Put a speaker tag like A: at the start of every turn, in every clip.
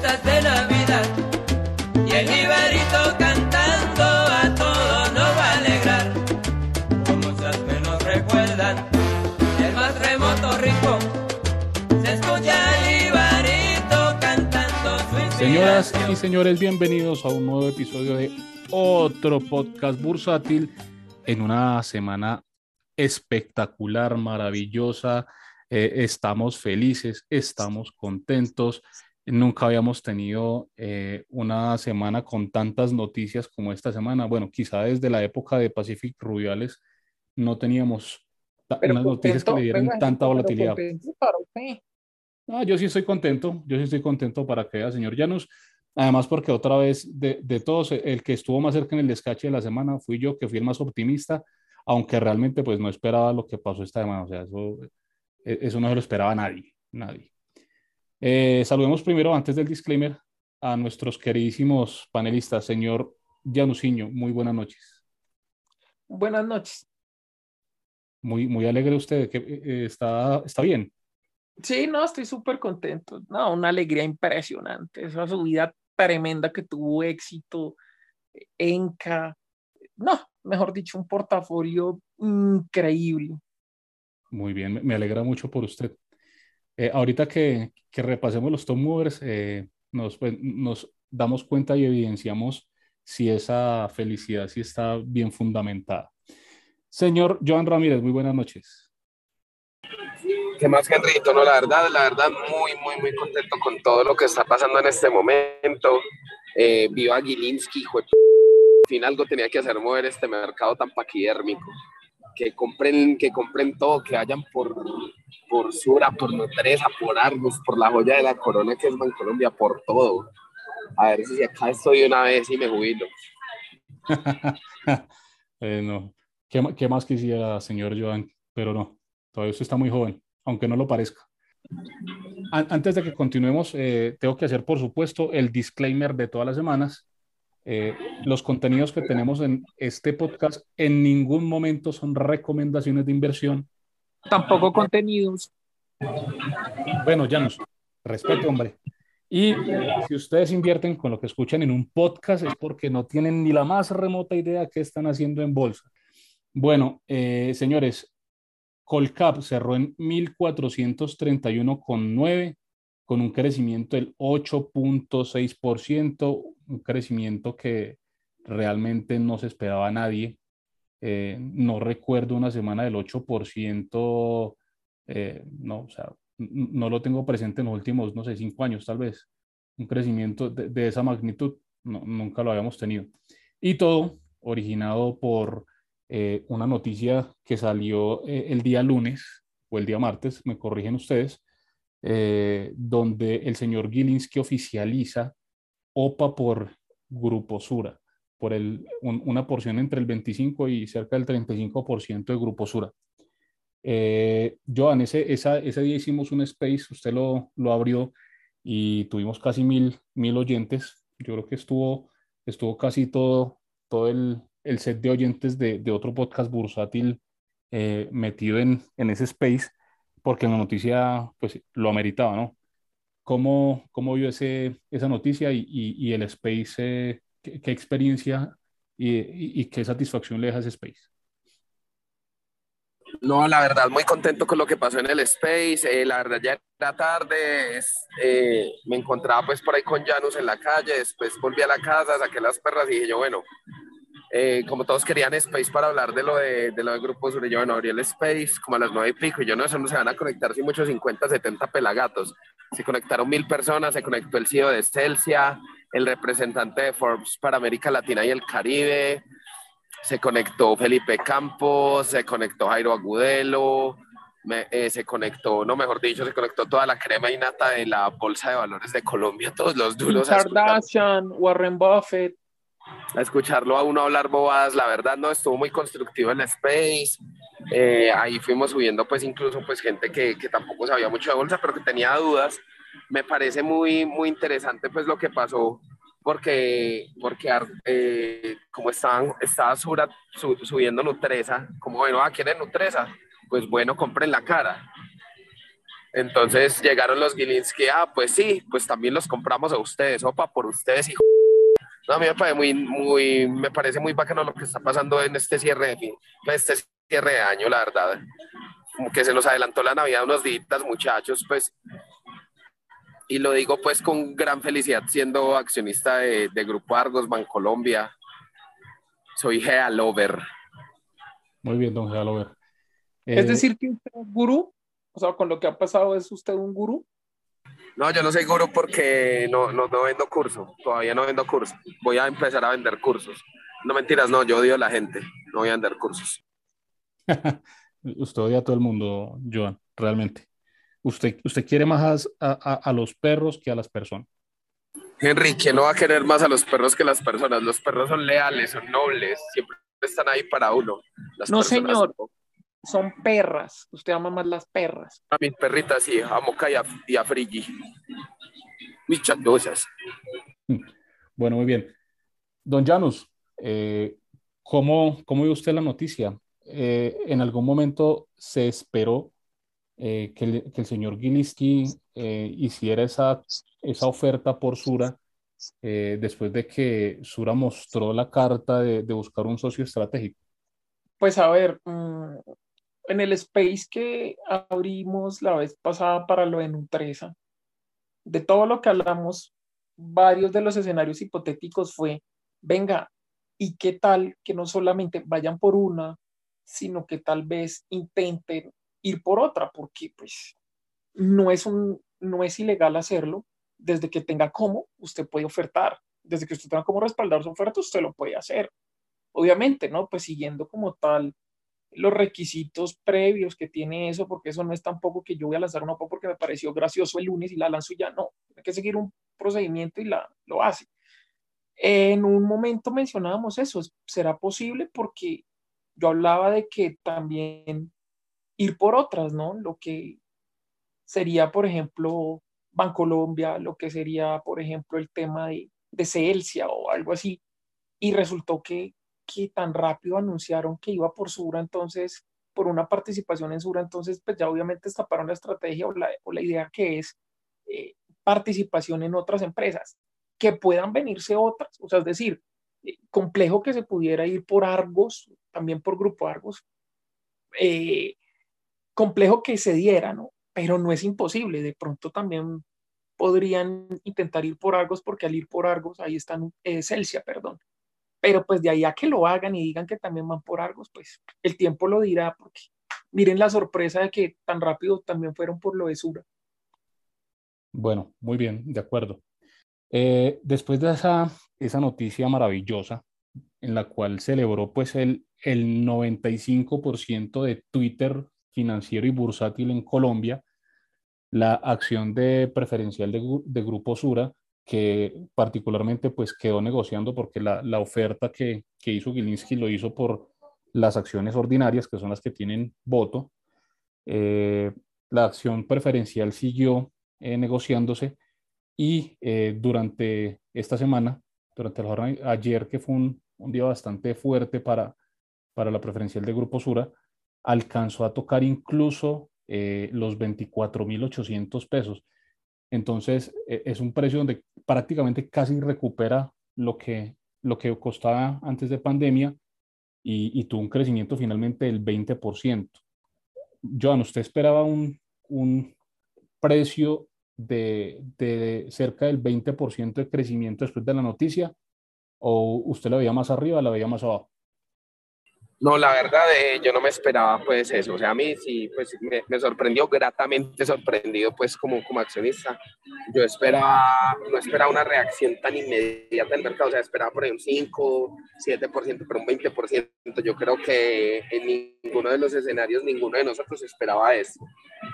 A: fiestas de Navidad y el Ibarito cantando a todos nos va a alegrar. Como siempre nos recuerdan el más remoto rincón, se escucha el Ibarito cantando su
B: Señoras y señores, bienvenidos a un nuevo episodio de otro podcast bursátil en una semana espectacular, maravillosa. Eh, estamos felices, estamos contentos. Nunca habíamos tenido eh, una semana con tantas noticias como esta semana. Bueno, quizá desde la época de Pacific Rubiales no teníamos unas noticias que le dieran tanta volatilidad. No, yo sí estoy contento, yo sí estoy contento para que vea, señor Llanos. Además, porque otra vez de, de, todos, el que estuvo más cerca en el descache de la semana fui yo, que fui el más optimista, aunque realmente pues no esperaba lo que pasó esta semana. O sea, eso, e, eso no se lo esperaba nadie, nadie. Eh, saludemos primero, antes del disclaimer, a nuestros queridísimos panelistas. Señor Januciño, muy buenas noches.
C: Buenas noches.
B: Muy, muy alegre usted, que eh, está, está bien.
C: Sí, no, estoy súper contento. No, una alegría impresionante. Esa subida tremenda que tuvo éxito, Enca. No, mejor dicho, un portafolio increíble.
B: Muy bien, me alegra mucho por usted. Eh, ahorita que, que, repasemos los top movers, eh, nos, pues, nos damos cuenta y evidenciamos si esa felicidad sí está bien fundamentada. Señor Joan Ramírez, muy buenas noches.
D: ¿Qué más, Henrito? No, la verdad, la verdad, muy, muy, muy contento con todo lo que está pasando en este momento. Eh, viva Gilinski, hijo de... Al fin algo tenía que hacer mover este mercado tan paquidérmico. Que compren, que compren todo, que vayan por, por Sura, por Nutresa, por Argos, por la joya de la corona que es Bancolombia, por todo. A ver si acá estoy una vez y me jubilo.
B: eh, no. ¿Qué, ¿Qué, más quisiera, señor Joan? Pero no, todavía usted está muy joven, aunque no lo parezca. Antes de que continuemos, eh, tengo que hacer, por supuesto, el disclaimer de todas las semanas. Eh, los contenidos que tenemos en este podcast en ningún momento son recomendaciones de inversión.
C: Tampoco contenidos.
B: Bueno, respeto, hombre. Y si ustedes invierten con lo que escuchan en un podcast es porque no tienen ni la más remota idea qué están haciendo en bolsa. Bueno, eh, señores, Colcap cerró en 1431,9 con un crecimiento del 8.6%, un crecimiento que realmente no se esperaba a nadie. Eh, no recuerdo una semana del 8%, eh, no, o sea, no lo tengo presente en los últimos, no sé, cinco años tal vez. Un crecimiento de, de esa magnitud no, nunca lo habíamos tenido. Y todo originado por eh, una noticia que salió eh, el día lunes o el día martes, me corrigen ustedes, eh, donde el señor Gilinski oficializa OPA por Grupo Sura, por el, un, una porción entre el 25 y cerca del 35% de Grupo Sura. Eh, Joan, ese, esa, ese día hicimos un space, usted lo, lo abrió y tuvimos casi mil, mil oyentes. Yo creo que estuvo, estuvo casi todo, todo el, el set de oyentes de, de otro podcast bursátil eh, metido en, en ese space porque la noticia pues lo ameritaba, ¿no? ¿Cómo, cómo vio ese, esa noticia y, y, y el space, eh, qué, qué, experiencia y, y, qué satisfacción le deja ese space?
D: No, la verdad, muy contento con lo que pasó en el Space. Eh, la verdad, ya era tarde. Es, eh, me encontraba pues por ahí con Janus en la calle. Después volví a la casa, saqué las perras y dije yo, bueno, eh, como todos querían Space para hablar de lo de, de lo de Grupo Sur, yo, bueno, abrí el Space como a las nueve y pico. Y yo, no, eso no se van a conectar sin muchos 50, 70 pelagatos. Se conectaron mil personas, se conectó el CEO de Celsia, el representante de Forbes para América Latina y el Caribe se conectó Felipe Campos, se conectó Jairo Agudelo, me, eh, se conectó, no mejor dicho, se conectó toda la crema y nata de la Bolsa de Valores de Colombia, todos los duros.
C: Kardashian, Warren Buffett.
D: A escucharlo a uno hablar bobadas, la verdad no estuvo muy constructivo en Space. Eh, ahí fuimos subiendo pues incluso pues gente que, que tampoco sabía mucho de bolsa, pero que tenía dudas. Me parece muy, muy interesante pues lo que pasó porque, porque eh, como estaban, estaba sura, su, subiendo Nutresa, como bueno, ¿a quién es Nutresa? Pues bueno, compren la cara. Entonces llegaron los Gilinski, ah, pues sí, pues también los compramos a ustedes, opa, por ustedes, hijo. No, a mí me parece muy, muy, me parece muy bacano lo que está pasando en este cierre de fin, este cierre de año, la verdad. Como que se nos adelantó la Navidad unos días, muchachos, pues. Y lo digo pues con gran felicidad, siendo accionista de, de Grupo Argos, Bancolombia. Soy Gealover.
B: Muy bien, don Gealover.
C: es eh, decir, que usted es gurú, o sea, con lo que ha pasado, ¿es usted un gurú?
D: No, yo no soy gurú porque no, no, no vendo curso, todavía no vendo curso. Voy a empezar a vender cursos. No mentiras, no, yo odio a la gente, no voy a vender cursos.
B: usted odia a todo el mundo, Joan, realmente. Usted, usted quiere más a, a, los perros que a las personas.
D: Henry, ¿quién no va a querer más a los perros que a las personas? Los perros son leales, son nobles, siempre están ahí para uno.
C: no, señor son perras. Usted ama más las perras.
D: A mis perritas sí, a Moca y a, y a Frigi. Muchas cosas.
B: Bueno, muy bien. Don Janus, eh, ¿cómo, ¿cómo vio usted la noticia? Eh, ¿En algún momento se esperó eh, que, que, el, señor Gilinski hiciera esa, esa oferta por Sura después de que Sura mostró la carta de, de buscar un socio estratégico?
C: Pues a ver, mm, en el space que abrimos la vez pasada para lo de Nutresa, de todo lo que hablamos, varios de los escenarios hipotéticos fue, venga, ¿y qué tal que no solamente vayan por una, sino que tal vez intenten ir por otra? Porque pues no es, un, no es ilegal hacerlo. Desde que tenga cómo, usted puede ofertar. Desde que usted tenga cómo respaldar su oferta, usted lo puede hacer. Obviamente, ¿no? Pues siguiendo como tal los requisitos previos que tiene eso, porque eso no es tampoco que yo voy a lanzar una porque me pareció gracioso el lunes y la lanzo y ya no, hay que seguir un procedimiento y la, lo hace. En un momento mencionábamos eso, será posible porque yo hablaba de que también ir por otras, ¿no? Lo que sería, por ejemplo, Bancolombia, lo que sería, por ejemplo, el tema de, de Celsia o algo así. Y resultó que que tan rápido anunciaron que iba por Sura, entonces, por una participación en Sura, entonces, pues ya obviamente estaparon la estrategia o la, o la idea que es eh, participación en otras empresas, que puedan venirse otras, o sea, es decir, eh, complejo que se pudiera ir por Argos, también por Grupo Argos, eh, complejo que se diera, ¿no? Pero no es imposible, de pronto también podrían intentar ir por Argos, porque al ir por Argos, ahí están, Celsia, perdón, pero pues de ahí a que lo hagan y digan que también van por Argos, pues el tiempo lo dirá, porque miren la sorpresa de que tan rápido también fueron por lo de Sura.
B: Bueno, muy bien, de acuerdo. Eh, después de esa, esa noticia maravillosa, en la cual celebró pues el, el 95% de Twitter financiero y bursátil en Colombia, la acción de preferencial de, de Grupo Sura que particularmente pues quedó negociando porque la, la oferta que, que, hizo Gilinski lo hizo por las acciones ordinarias, que son las que tienen voto. Eh, la acción preferencial siguió eh, negociándose y eh, durante esta semana, durante la jornada, ayer que fue un, un día bastante fuerte para, para la preferencial de Grupo Sura, alcanzó a tocar incluso los 24.800 pesos. Entonces, e, es un precio donde prácticamente casi recupera lo que, lo que costaba antes de pandemia y, tuvo un crecimiento finalmente del 20%. Joan, ¿usted esperaba un, un precio de, de, cerca del 20% de crecimiento después de la noticia? ¿O usted la veía más arriba la veía más abajo?
D: No, la verdad, eh, yo no me esperaba pues eso. O sea, a mí sí, pues me, me, sorprendió, gratamente sorprendido pues como, como accionista. Yo esperaba, no esperaba una reacción tan inmediata del mercado, o sea, esperaba por ahí un 5, 7%, pero un 20%. Yo creo que en ninguno de los escenarios, ninguno de nosotros esperaba eso.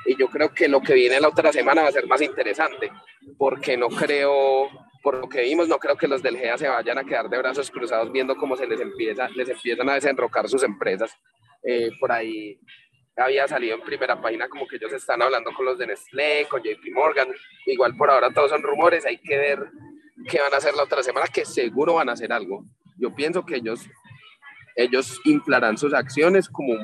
D: Y yo creo que lo que viene la otra semana va a ser más interesante, porque no creo por lo que vimos, no creo que los del GEA se vayan a quedar de brazos cruzados viendo cómo se les empieza, les empiezan a desenrocar sus empresas. Eh, por ahí había salido en primera página como que ellos están hablando con los de Nestlé, con JP Morgan. Igual por ahora todos son rumores, hay que ver qué van a hacer la otra semana, que seguro van a hacer algo. Yo pienso que ellos, ellos inflarán sus acciones como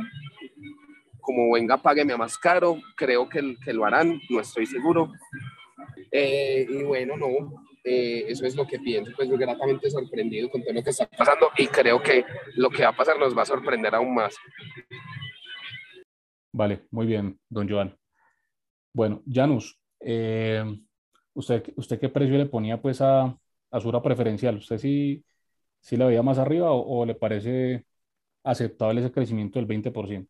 D: como venga, págueme más caro. Creo que, lo harán, no estoy seguro. Eh, y bueno, no, eh, eso es lo que pienso, pues gratamente sorprendido con todo lo que está pasando y creo que lo que va a pasar nos va a sorprender aún más.
B: Vale, muy bien, don Joan. Bueno, Janus, eh, ¿usted, ¿usted qué precio le ponía pues a, a Sura preferencial? ¿Usted sí, sí la veía más arriba o, o le parece aceptable ese crecimiento del 20%?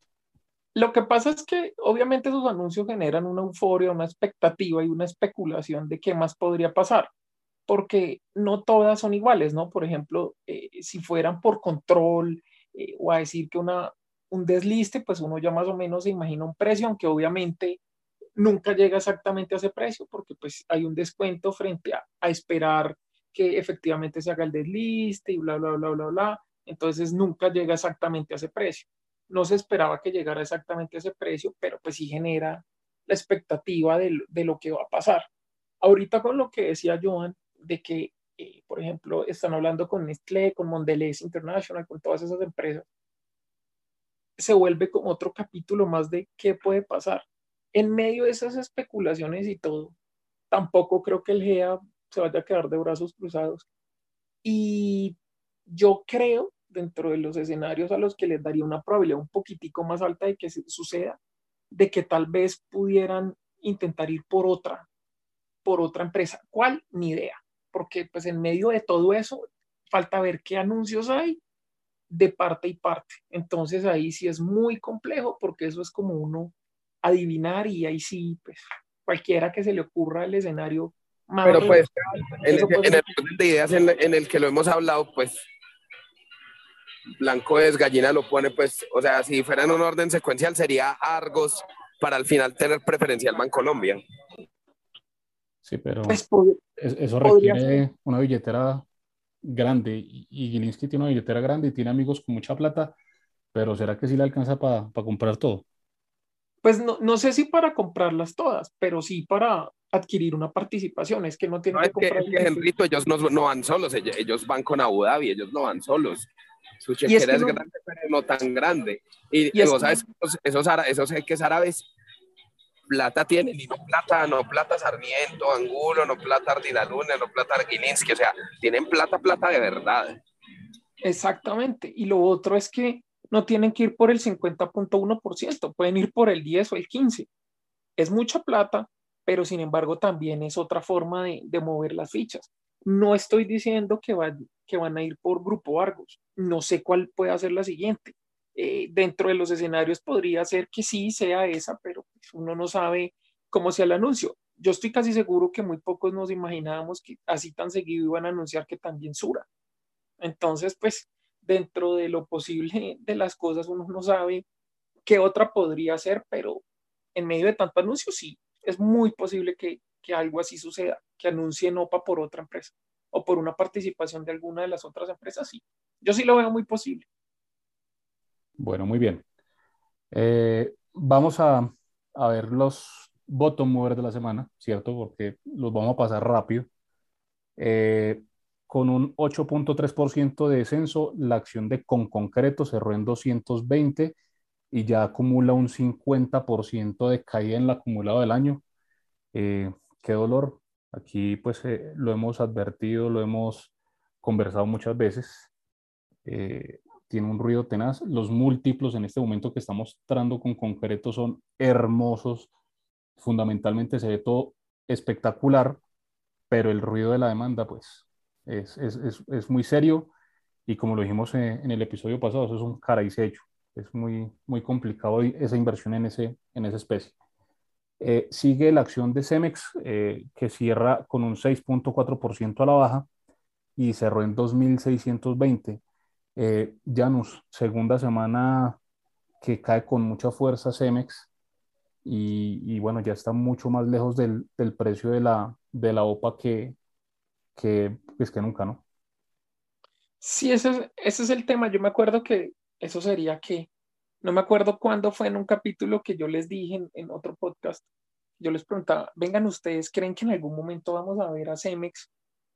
C: Lo que pasa es que obviamente sus anuncios generan una euforia, una expectativa y una especulación de qué más podría pasar, porque no todas son iguales, ¿no? Por ejemplo, eh, si fueran por control eh, o a decir que una, un desliste, pues uno ya más o menos se imagina un precio, aunque obviamente nunca llega exactamente a ese precio, porque pues hay un descuento frente a, a esperar que efectivamente se haga el desliste y bla, bla, bla, bla, bla. Entonces nunca llega exactamente a ese precio no se esperaba que llegara exactamente a ese precio, pero pues sí genera la expectativa de, de lo que va a pasar. Ahorita con lo que decía Joan, de que, eh, por ejemplo, están hablando con Nestlé, con Mondelez International, con todas esas empresas, se vuelve como otro capítulo más de qué puede pasar. En medio de esas especulaciones y todo, tampoco creo que el GEA se vaya a quedar de brazos cruzados. Y yo creo dentro de los escenarios a los que les daría una probabilidad un poquitico más alta de que suceda, de que tal vez pudieran intentar ir por otra, por otra empresa. ¿Cuál? Ni idea, porque pues en medio de todo eso falta ver qué anuncios hay de parte y parte. Entonces ahí sí es muy complejo porque eso es como uno adivinar y ahí sí, pues cualquiera que se le ocurra el escenario.
D: Pero pues, en, el, en el de ideas en, en el que lo hemos hablado, pues blanco es, gallina lo pone, pues, o sea, si fuera en un orden secuencial sería Argos para al final tener preferencial Colombia
B: Sí, pero pues, eso requiere una billetera grande y, Gilinski tiene una billetera grande y tiene amigos con mucha plata, pero ¿será que sí le alcanza para comprar todo?
C: Pues no, no, sé si para comprarlas todas, pero sí para adquirir una participación. Es que no tienen que comprar.
D: Que, ellos no, no, van solos, ellos van con Abu Dhabi, ellos no van solos. Su chequera es, grande, pero no tan grande. Y, y, vos sabes, esos, esos, esos jeques árabes, plata tienen, y no plata, no plata Sarmiento, Angulo, no plata Ardilaluna, no plata Arguilinski, o sea, tienen plata, plata de verdad.
C: Exactamente. Y lo otro es que no tienen que ir por el 50.1%, pueden ir por el 10 o el 15. Es mucha plata, pero sin embargo también es otra forma de, de mover las fichas. No estoy diciendo que, que van a ir por Grupo Argos. No sé cuál puede ser la siguiente. Eh, dentro de los escenarios podría ser que sí sea esa, pero uno no sabe cómo sea el anuncio. Yo estoy casi seguro que muy pocos nos imaginábamos que así tan seguido iban a anunciar que también Sura. Entonces, pues, dentro de lo posible de las cosas, uno no sabe qué otra podría ser, pero en medio de tanto anuncio, sí, es muy posible que, que algo así suceda, que anuncien OPA por otra empresa o por una participación de alguna de las otras empresas, sí. Yo sí lo veo muy posible.
B: Bueno, muy bien. Eh, vamos a, a, ver los bottom movers de la semana, ¿cierto? Porque los vamos a pasar rápido. Eh, con un 8.3% de descenso, la acción de Con Concreto cerró en 220 y ya acumula un 50% de caída en el acumulado del año. Eh, qué dolor. Aquí pues eh, lo hemos advertido, lo hemos conversado muchas veces. Eh, tiene un ruido tenaz. Los múltiplos en este momento que estamos mostrando con concreto son hermosos. Fundamentalmente se ve todo espectacular, pero el ruido de la demanda pues es, es, es, es muy serio y como lo dijimos en, en, el episodio pasado, eso es un cara y. Es muy, muy complicado esa inversión en, ese, en esa especie. Eh, sigue la acción de Cemex, eh, que cierra con un 6.4% a la baja y cerró en 2.620. Eh, Janus, segunda semana que cae con mucha fuerza Cemex y, bueno, ya está mucho más lejos del, del precio de la, de la OPA que, que, pues, que nunca, ¿no?
C: Sí, ese es, ese es el tema. Yo me acuerdo que eso sería que no me acuerdo cuándo fue en un capítulo que yo les dije en, otro podcast, yo les preguntaba, vengan ustedes, ¿creen que en algún momento vamos a ver a Cemex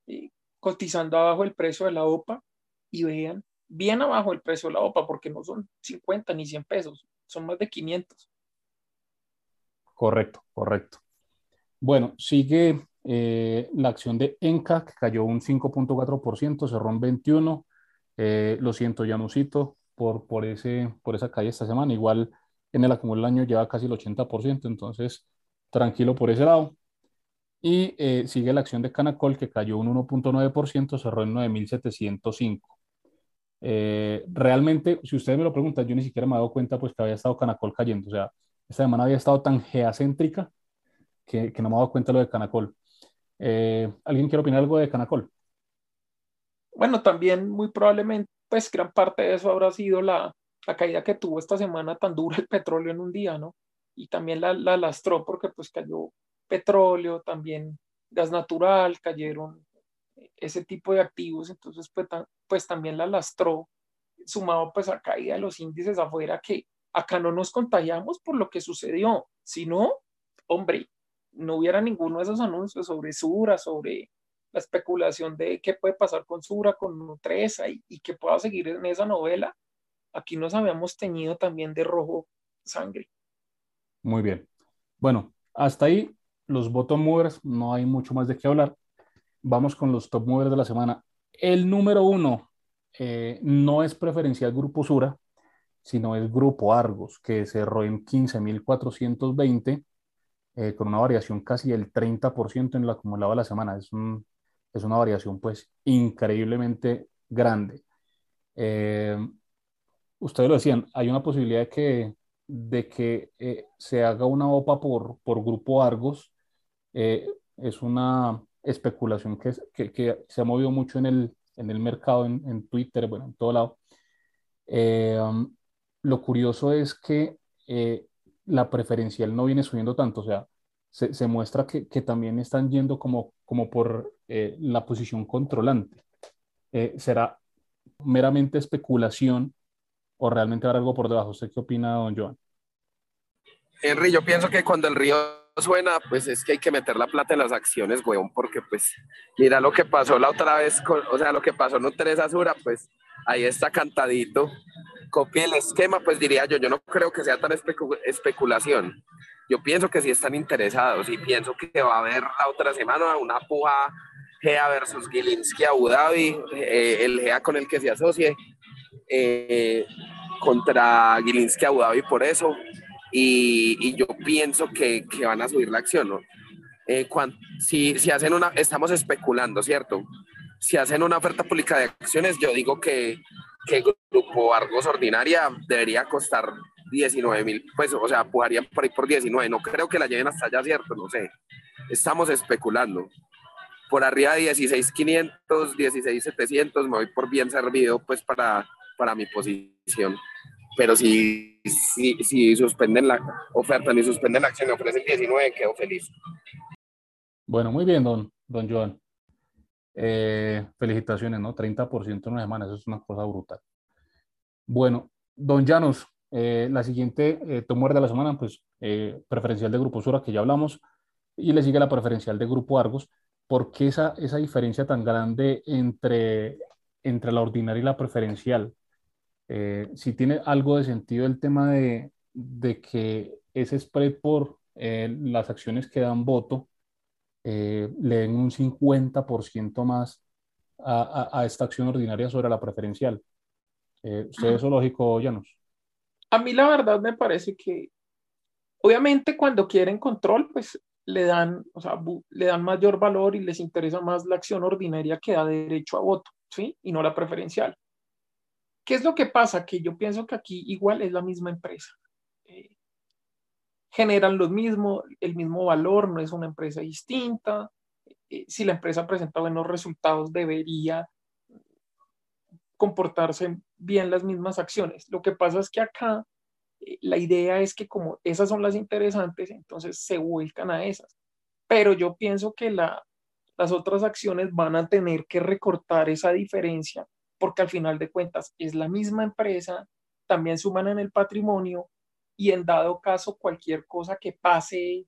C: eh, cotizando abajo el precio de la OPA? Y vean, bien abajo el precio de la OPA, porque no son 50 ni 100 pesos, son más de 500.
B: Correcto, correcto. Bueno, sigue eh, la acción de Enca, que cayó un 5.4%, cerró en 21. Eh, lo siento, Janusito, por, por, ese, por esa calle esta semana. Igual en el acumulo del año lleva casi el 80%, entonces tranquilo por ese lado. Y eh, sigue la acción de Canacol, que cayó un 1.9%, cerró en 9.705. Eh, realmente, si ustedes me lo preguntan, yo ni siquiera me he dado cuenta pues que había estado Canacol cayendo. O sea, esta semana había estado tan geacéntrica que, que no me he dado cuenta lo de Canacol. Eh, ¿Alguien quiere opinar algo de Canacol?
C: Bueno, también muy probablemente, pues gran parte de eso habrá sido la, la caída que tuvo esta semana tan dura el petróleo en un día, ¿no? Y también la, la lastró porque pues cayó petróleo, también gas natural, cayeron ese tipo de activos, entonces pues, pues también la lastró, sumado pues a caída de los índices afuera, que acá no nos contagiamos por lo que sucedió, sino, hombre, no hubiera ninguno de esos anuncios sobre Sura, sobre la especulación de qué puede pasar con Sura, con Nutresa y, y que pueda seguir en esa novela, aquí nos habíamos teñido también de rojo sangre.
B: Muy bien. Bueno, hasta ahí los bottom movers, no hay mucho más de qué hablar. Vamos con los top movers de la semana. El número uno eh, no es preferencial Grupo Sura, sino es Grupo Argos, que cerró en 15.420, eh, con una variación casi del 30% en lo acumulado de la semana. Es, es una variación pues increíblemente grande. Eh, ustedes lo decían, hay una posibilidad de que, de que eh, se haga una OPA por, por Grupo Argos eh, es una especulación que, que, que, se ha movido mucho en el, en el mercado, en, en Twitter, bueno, en todo lado. Eh, um, lo curioso es que eh, la preferencial no viene subiendo tanto, o sea, se, se muestra que, que, también están yendo como, como por eh, la posición controlante. ¿Será meramente especulación o realmente habrá algo por debajo? ¿Usted qué opina, don Joan?
D: Henry, yo pienso que cuando el río suena, pues es que hay que meter la plata en las acciones, weón, porque pues mira lo que pasó la otra vez, con, o sea, lo que pasó en Teresa Sura, pues ahí está cantadito. Copie el esquema, pues diría yo, yo no creo que sea tan especu especulación. Yo pienso que sí están interesados y pienso que va a haber la otra semana una puja GEA versus Gilinski Abu Dhabi, eh, el GEA con el que se asocie, eh, contra Gilinski Abu Dhabi por eso y, yo pienso que, van a subir la acción, ¿no? Eh, si, si hacen una, estamos especulando, ¿cierto? Si hacen una oferta pública de acciones, yo digo que, que Grupo Argos Ordinaria debería costar 19 mil, pues, o sea, pujaría por ahí por 19, no creo que la lleven hasta allá, ¿cierto? No sé, estamos especulando. Por arriba de 16,500, 16,700, me voy por bien servido, pues, para, para mi posición pero si, si, si suspenden la oferta ni suspenden la acción y ofrecen 19, quedo feliz.
B: Bueno, muy bien, don, don Joan. Eh, felicitaciones, ¿no? 30% en una semana, eso es una cosa brutal. Bueno, don Llanos, eh, la siguiente eh, tomo de la semana, pues eh, preferencial de Grupo Sura, que ya hablamos, y le sigue la preferencial de Grupo Argos. ¿Por qué esa, esa diferencia tan grande entre, entre la ordinaria y la preferencial? Eh, si tiene algo de sentido el tema de, de que ese spread por eh, las acciones que dan voto eh, le den un 50% más a, a, a, esta acción ordinaria sobre la preferencial. Eh, ¿Usted eso lógico, Llanos?
C: A mí la verdad me parece que obviamente cuando quieren control, pues le dan, o sea, le dan mayor valor y les interesa más la acción ordinaria que da derecho a voto, ¿sí? Y no la preferencial. ¿Qué es lo que pasa? Que yo pienso que aquí igual es la misma empresa. Eh, generan lo mismo, el mismo valor, no es una empresa distinta. Eh, si la empresa presenta buenos resultados, debería comportarse bien las mismas acciones. Lo que pasa es que acá eh, la idea es que como esas son las interesantes, entonces se vuelcan a esas. Pero yo pienso que la, las otras acciones van a tener que recortar esa diferencia porque al final de cuentas es la misma empresa, también suman en el patrimonio y en dado caso cualquier cosa que pase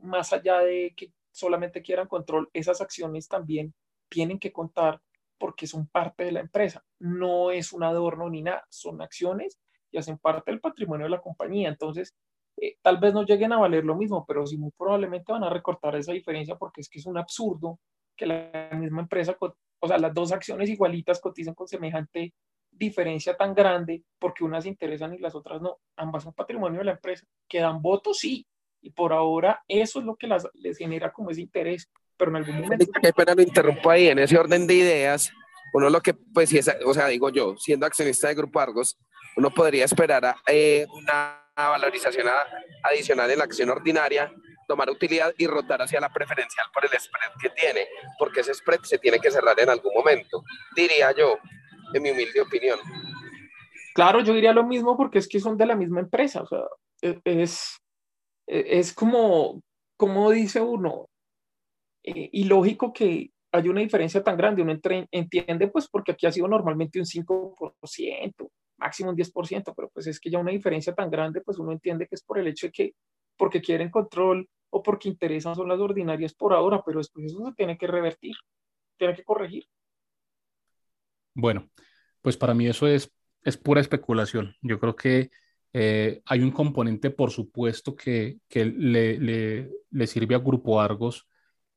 C: más allá de que solamente quieran control, esas acciones también tienen que contar porque son parte de la empresa. No es un adorno ni nada, son acciones y hacen parte del patrimonio de la compañía. Entonces, eh, tal vez no lleguen a valer lo mismo, pero sí muy probablemente van a recortar esa diferencia porque es que es un absurdo que la misma empresa, o sea, las dos acciones igualitas cotizan con semejante diferencia tan grande porque unas interesan y las otras no. Ambas son patrimonio de la empresa. Que dan votos, sí. Y por ahora eso es lo que las, les genera como ese interés. Pero en algún momento...
D: Qué pena lo interrumpo ahí. En ese orden de ideas, uno lo que, pues, si es, o sea, digo yo, siendo accionista de Grupo Argos, uno podría esperar a, eh, una valorización adicional en la acción ordinaria, tomar utilidad y rotar hacia la preferencial por el spread que tiene, porque ese spread se tiene que cerrar en algún momento, diría yo, en mi humilde opinión.
C: Claro, yo diría lo mismo porque es que son de la misma empresa, o sea, e, es, e, es como, como dice uno, eh, ilógico que hay una diferencia tan grande, uno entiende pues porque aquí ha sido normalmente un 5%, máximo un 10%, pero pues es que ya una diferencia tan grande, pues uno entiende que es por el hecho de que porque quieren control o porque interesan son las ordinarias por ahora, pero después eso se tiene que revertir, tiene que corregir.
B: Bueno, pues para mí eso es, es pura especulación. Yo creo que eh, hay un componente, por supuesto, que, que le, le, le, sirve a Grupo Argos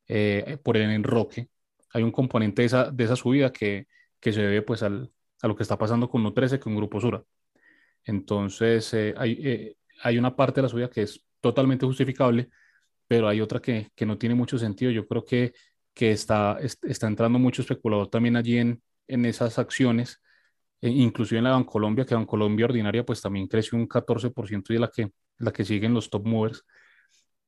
B: eh, por el enroque. Hay un componente de esa, de esa subida que, que se debe pues al, a lo que está pasando con No13, con Grupo Sura. Entonces, eh, hay, eh, hay una parte de la subida que es totalmente justificable, pero hay otra que, que no tiene mucho sentido. Yo creo que, que está, está entrando mucho especulador también allí en, en esas acciones, e inclusive en la Bancolombia, que Bancolombia ordinaria pues también creció un 14% y es la que, la que siguen los top movers.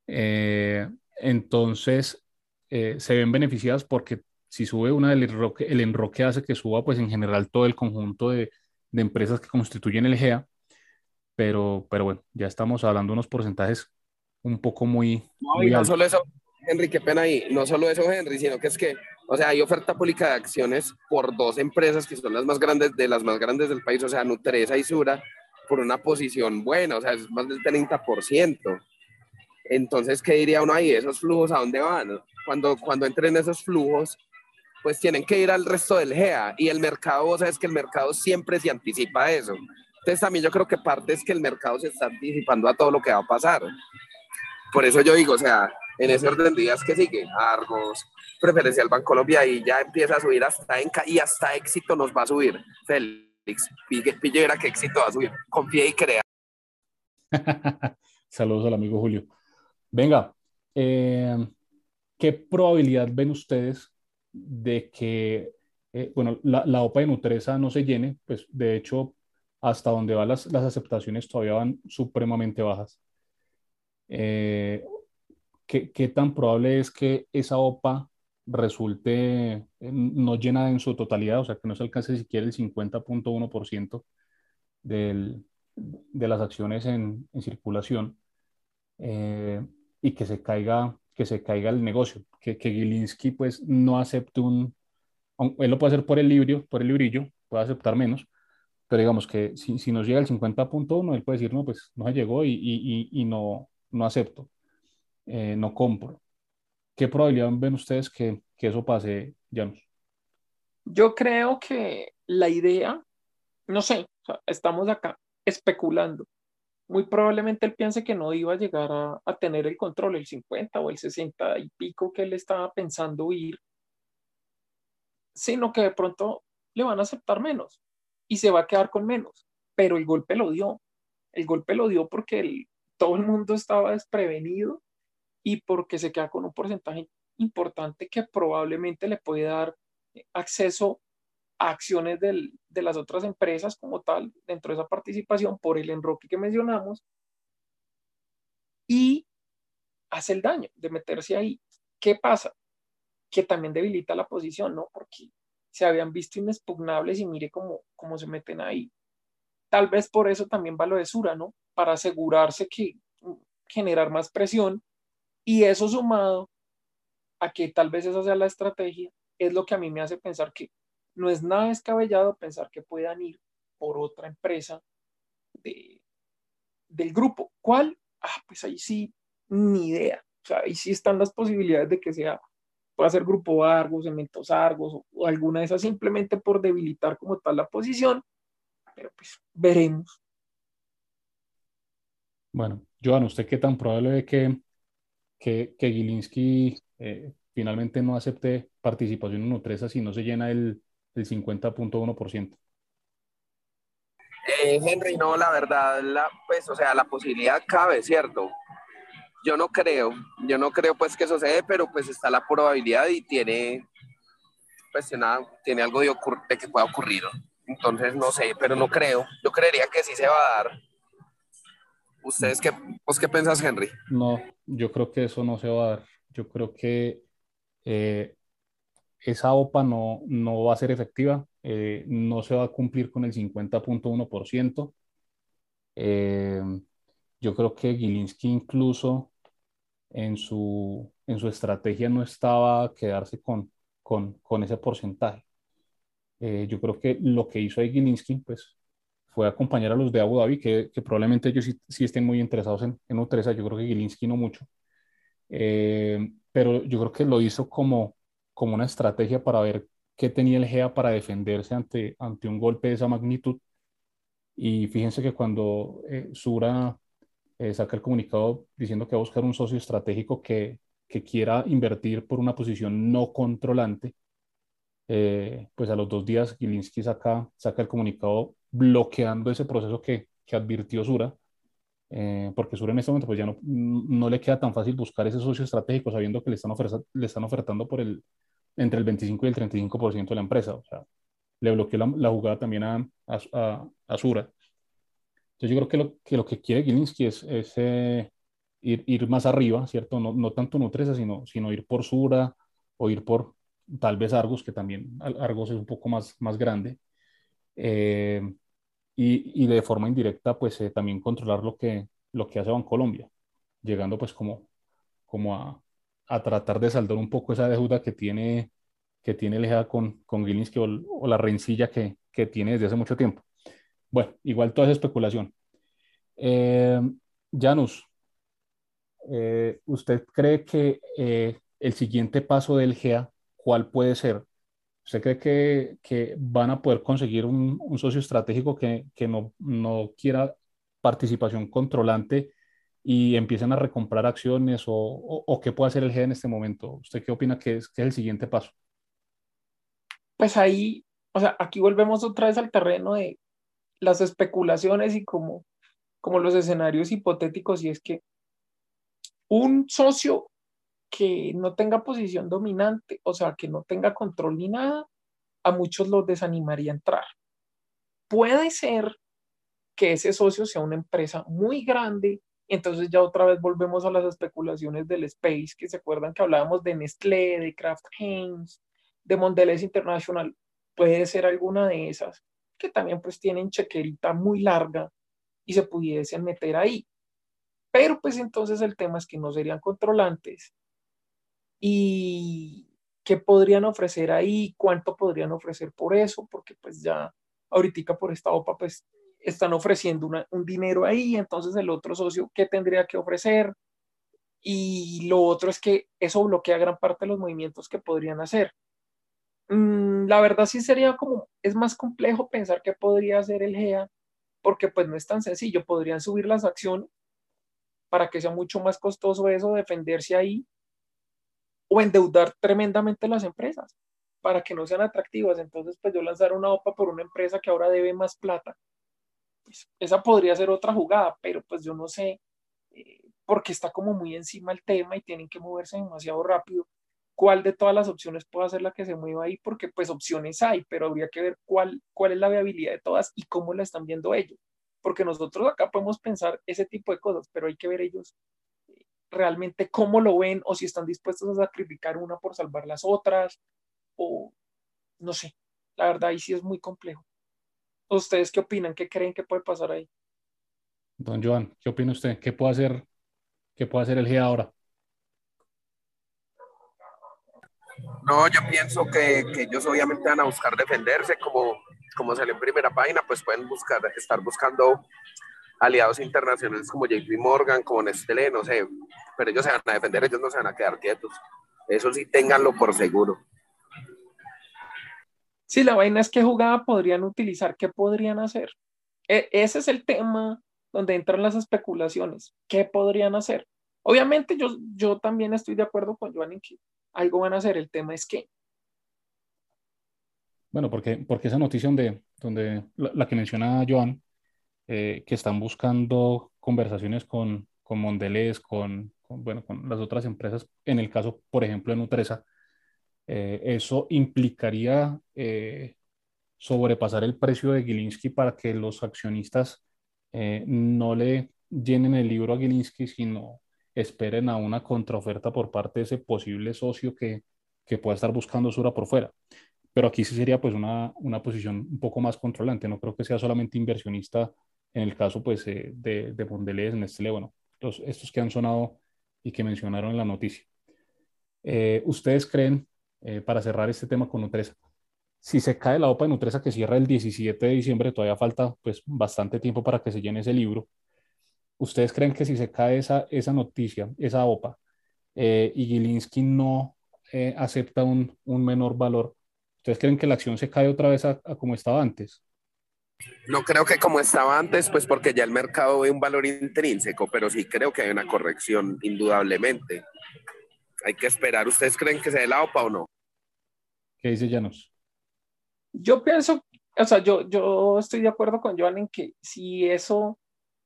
B: Eh, entonces, se ven beneficiadas porque si sube una, el enroque, el enroque hace que suba, pues en general todo el conjunto de, de empresas que constituyen el GEA, pero, pero bueno, ya estamos hablando de unos porcentajes un poco muy...
D: No, y no solo eso, Henry, qué pena ahí, no solo eso, Henry, sino que es que, o sea, hay oferta pública de acciones por dos empresas que son las más grandes, de las más grandes del país, o sea, Nutresa y Sura, por una posición buena, o sea, es más del 30%. Entonces, ¿qué diría uno ahí? ¿Esos flujos a dónde van? Cuando, cuando entren esos flujos, pues tienen que ir al resto del GEA y el mercado, vos sabes que el mercado siempre se anticipa a eso. Entonces también yo creo que parte es que el mercado se está anticipando a todo lo que va a pasar. Por eso yo digo, o sea, en ese orden de días que sigue, Argos, Preferencial Bancolombia y ya empieza a subir hasta Enca y hasta éxito nos va a subir. Félix, pillera que éxito va a subir. Confía y crea.
B: Saludos al amigo Julio. Venga, eh, ¿qué probabilidad ven ustedes de que, eh, bueno, la, la, OPA de Nutresa no se llene, pues de hecho, hasta donde van las, las aceptaciones todavía van supremamente bajas. Eh, ¿qué, ¿qué, tan probable es que esa OPA resulte no llena en su totalidad, o sea, que no se alcance siquiera el 50.1% de las acciones en, en circulación eh, y que se caiga que se caiga el negocio, que, que Gilinski pues no acepte un, él lo puede hacer por el libro, por el librillo, puede aceptar menos, pero digamos que si, si nos llega el 50.1, él puede decir, no, pues no se llegó y, y, y no, no acepto, eh, no compro. ¿Qué probabilidad ven ustedes que, que eso pase, Janus?
C: Yo creo que la idea, no sé, estamos acá especulando, muy probablemente él piense que no iba a llegar a, a, tener el control, el 50 o el 60 y pico que él estaba pensando ir, sino que de pronto le van a aceptar menos y se va a quedar con menos. Pero el golpe lo dio. El golpe lo dio porque el, todo el mundo estaba desprevenido y porque se queda con un porcentaje importante que probablemente le puede dar acceso acciones del, de las otras empresas como tal dentro de esa participación por el enroque que mencionamos y hace el daño de meterse ahí. ¿Qué pasa? Que también debilita la posición, ¿no? Porque se habían visto inexpugnables y mire cómo, cómo se meten ahí. Tal vez por eso también va lo de Sura, ¿no? Para asegurarse que generar más presión y eso sumado a que tal vez esa sea la estrategia, es lo que a mí me hace pensar que no es nada descabellado pensar que puedan ir por otra empresa de, del grupo. ¿Cuál? Ah, pues ahí sí, ni idea. O sea, ahí sí están las posibilidades de que sea, pueda ser Grupo Argos, Cementos Argos o, o alguna de esas simplemente por debilitar como tal la posición. Pero pues veremos.
B: Bueno, Joan, ¿usted qué tan probable ve que, que, que Gilinski eh, finalmente no acepte participación en Nutresa si no se llena el, el 50.1%?
D: Eh, Henry, no, la verdad, la, pues, o sea, la posibilidad cabe, ¿cierto? Yo no creo, yo no creo pues que dé, pero pues está la probabilidad y tiene, pues tiene algo de, de que pueda ocurrir. Entonces, no sé, pero no creo. Yo creería que sí se va a dar. ¿Ustedes qué, vos qué pensás, Henry?
B: No, yo creo que eso no se va a dar. Yo creo que eh, esa OPA no, no va a ser efectiva, eh, no se va a cumplir con el 50.1%. Eh, yo creo que Gilinski incluso en su, en su estrategia no estaba a quedarse con, con, con ese porcentaje. yo creo que lo que hizo ahí Gilinski, pues, fue acompañar a los de Abu Dhabi, que, que probablemente ellos sí, estén muy interesados en, en Utresa, yo creo que Gilinski no mucho. pero yo creo que lo hizo como, como una estrategia para ver qué tenía el GEA para defenderse ante, ante un golpe de esa magnitud. Y fíjense que cuando eh, Sura eh, saca el comunicado diciendo que va a buscar un socio estratégico que, que quiera invertir por una posición no controlante, eh, pues a los dos días Gilinski saca, saca el comunicado bloqueando ese proceso que, que advirtió Sura, porque Sura en este momento pues ya no, no le queda tan fácil buscar ese socio estratégico sabiendo que le están, le están ofertando por el, entre el 25 y el 35% de la empresa. O sea, le bloqueó la, la jugada también a, a, a, Sura. Entonces yo creo que lo que, lo que quiere Gilinski es, es eh, ir, ir, más arriba, ¿cierto? No, no tanto Nutresa, sino, sino ir por Sura o ir por tal vez Argos, que también Argos es un poco más, más grande. Eh, y, y, de forma indirecta, pues eh, también controlar lo que, lo que hace Bancolombia, llegando pues como, como a, a tratar de saldar un poco esa deuda que tiene, que tiene el con, con Gilinski o, la rencilla que, que, tiene desde hace mucho tiempo. Bueno, igual toda esa especulación. Eh, Janus, ¿usted cree que el siguiente paso del GEA, cuál puede ser? ¿Usted cree que, van a poder conseguir un, socio estratégico que, no, quiera participación controlante y empiecen a recomprar acciones o, qué puede hacer el G en este momento? ¿Usted qué opina que es, que es el siguiente paso?
C: Pues ahí, o sea, aquí volvemos otra vez al terreno de las especulaciones y como, como los escenarios hipotéticos y es que un socio que no tenga posición dominante, o sea, que no tenga control ni nada, a muchos los desanimaría entrar. Puede ser que ese socio sea una empresa muy grande entonces ya otra vez volvemos a las especulaciones del space, que se acuerdan que hablábamos de Nestlé, de Kraft Heinz, de Mondelez International. Puede ser alguna de esas, que también pues tienen chequerita muy larga y se pudiesen meter ahí. Pero pues entonces el tema es que no serían controlantes. ¿Y qué podrían ofrecer ahí? ¿Cuánto podrían ofrecer por eso? Porque pues ya ahorita por esta OPA pues están ofreciendo un dinero ahí, entonces el otro socio, ¿qué tendría que ofrecer? Y lo otro es que eso bloquea gran parte de los movimientos que podrían hacer. Mm, la verdad sí sería como, es más complejo pensar qué podría hacer el GEA, porque pues no es tan sencillo, podrían subir las acciones para que sea mucho más costoso eso, defenderse ahí, o endeudar tremendamente las empresas para que no sean atractivas. Entonces, pues yo lanzar una OPA por una empresa que ahora debe más plata pues, esa podría ser otra jugada, pero pues yo no sé, eh, porque está como muy encima el tema y tienen que moverse demasiado rápido. ¿Cuál de todas las opciones puede ser la que se mueva ahí? Porque pues opciones hay, pero habría que ver cuál, cuál es la viabilidad de todas y cómo la están viendo ellos. Porque nosotros acá podemos pensar ese tipo de cosas, pero hay que ver ellos realmente cómo lo ven o si están dispuestos a sacrificar una por salvar las otras o no sé. La verdad ahí sí es muy complejo. ¿Ustedes qué opinan? ¿Qué creen que puede pasar ahí?
B: Don Joan, ¿qué opina usted? ¿Qué puede hacer, qué puede hacer el G ahora?
D: No, yo pienso que, que, ellos obviamente van a buscar defenderse, como, como sale en primera página, pues pueden buscar, estar buscando aliados internacionales como JP Morgan, como Nestlé, no sé, pero ellos se van a defender, ellos no se van a quedar quietos. Eso sí, ténganlo por seguro.
C: Sí, la vaina es qué jugada podrían utilizar, qué podrían hacer. E, ese es el tema donde entran las especulaciones. ¿Qué podrían hacer? Obviamente yo, yo también estoy de acuerdo con Joan en que algo van a hacer. El tema es que.
B: Bueno, porque, porque esa noticia donde, donde la, que menciona Joan, eh, que están buscando conversaciones con, con Mondelez, con, bueno, con las otras empresas, en el caso, por ejemplo, de Nutresa, eh, eso implicaría eh, sobrepasar el precio de Gilinski para que los accionistas no le llenen el libro a Gilinski, sino esperen a una contraoferta por parte de ese posible socio que, que pueda estar buscando Sura por fuera. Pero aquí sí sería pues una, una posición un poco más controlante. No creo que sea solamente inversionista en el caso pues eh, de, de Mondelez, Nestlé, bueno, estos que han sonado y que mencionaron en la noticia. Eh, ¿Ustedes creen, eh, para cerrar este tema con Nutresa, si se cae la OPA de Nutresa que cierra el 17 de diciembre, todavía falta pues bastante tiempo para que se llene ese libro, ¿Ustedes creen que si se cae esa, noticia, esa OPA, eh, y Gilinski no acepta un, menor valor, ¿ustedes creen que la acción se cae otra vez a, como estaba antes?
D: No creo que como estaba antes, pues porque ya el mercado ve un valor intrínseco, pero sí creo que hay una corrección, indudablemente. Hay que esperar. ¿Ustedes creen que se dé la OPA o no?
B: ¿Qué dice Llanos?
C: Yo pienso, o sea, yo, yo estoy de acuerdo con Joan en que si eso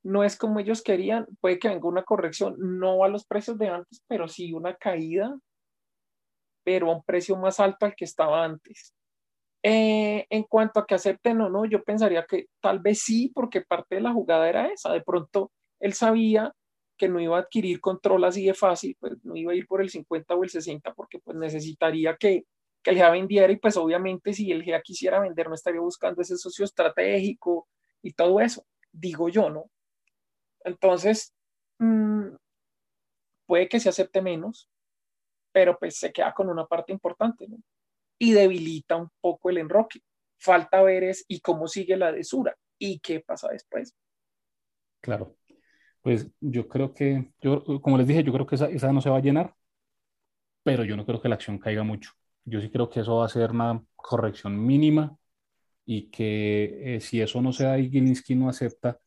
C: no es como ellos querían, puede que venga una corrección, no a los precios de antes, pero sí una caída, pero a un precio más alto al que estaba antes. Eh, en cuanto a que acepten o no, yo pensaría que tal vez sí, porque parte de la jugada era esa. De pronto él sabía que no iba a adquirir control así de fácil, pues no iba a ir por el 50 o el 60, porque pues necesitaría que, que el GEA vendiera y pues obviamente si el GEA quisiera vender no estaría buscando ese socio estratégico y todo eso, digo yo, ¿no? Entonces, mm, puede que se acepte menos, pero pues se queda con una parte importante, ¿no? Y debilita un poco el enroque. Falta ver es y cómo sigue la desura y qué pasa después.
B: Claro. Pues yo creo que, yo, como les dije, yo creo que esa, esa no se va a llenar, pero yo no creo que la acción caiga mucho. Yo sí creo que eso va a ser una corrección mínima y que eh, si eso no se da y Gilinski no acepta,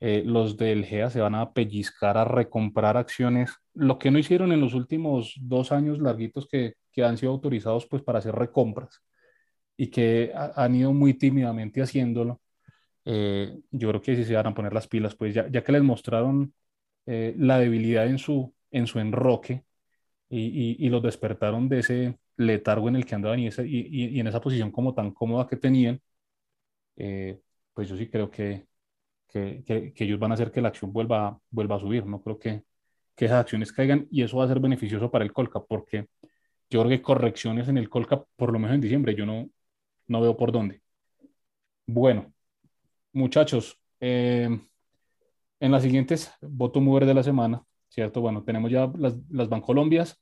B: eh, los del GEA se van a pellizcar a recomprar acciones, lo que no hicieron en los últimos dos años larguitos que, que han sido autorizados pues para hacer recompras y que han ido muy tímidamente haciéndolo. Eh, yo creo que si se van a poner las pilas, pues ya, ya que les mostraron eh, la debilidad en su, en su enroque y, y, los despertaron de ese letargo en el que andaban y, ese, y, y en esa posición como tan cómoda que tenían, pues yo sí creo que, que, que, ellos van a hacer que la acción vuelva, vuelva a subir. No creo que, que esas acciones caigan y eso va a ser beneficioso para el Colca, porque yo correcciones en el Colca, por lo menos en diciembre, yo no, no veo por dónde. Bueno, muchachos, eh, en las siguientes voto mover de la semana, ¿cierto? Bueno, tenemos ya las, las Bancolombias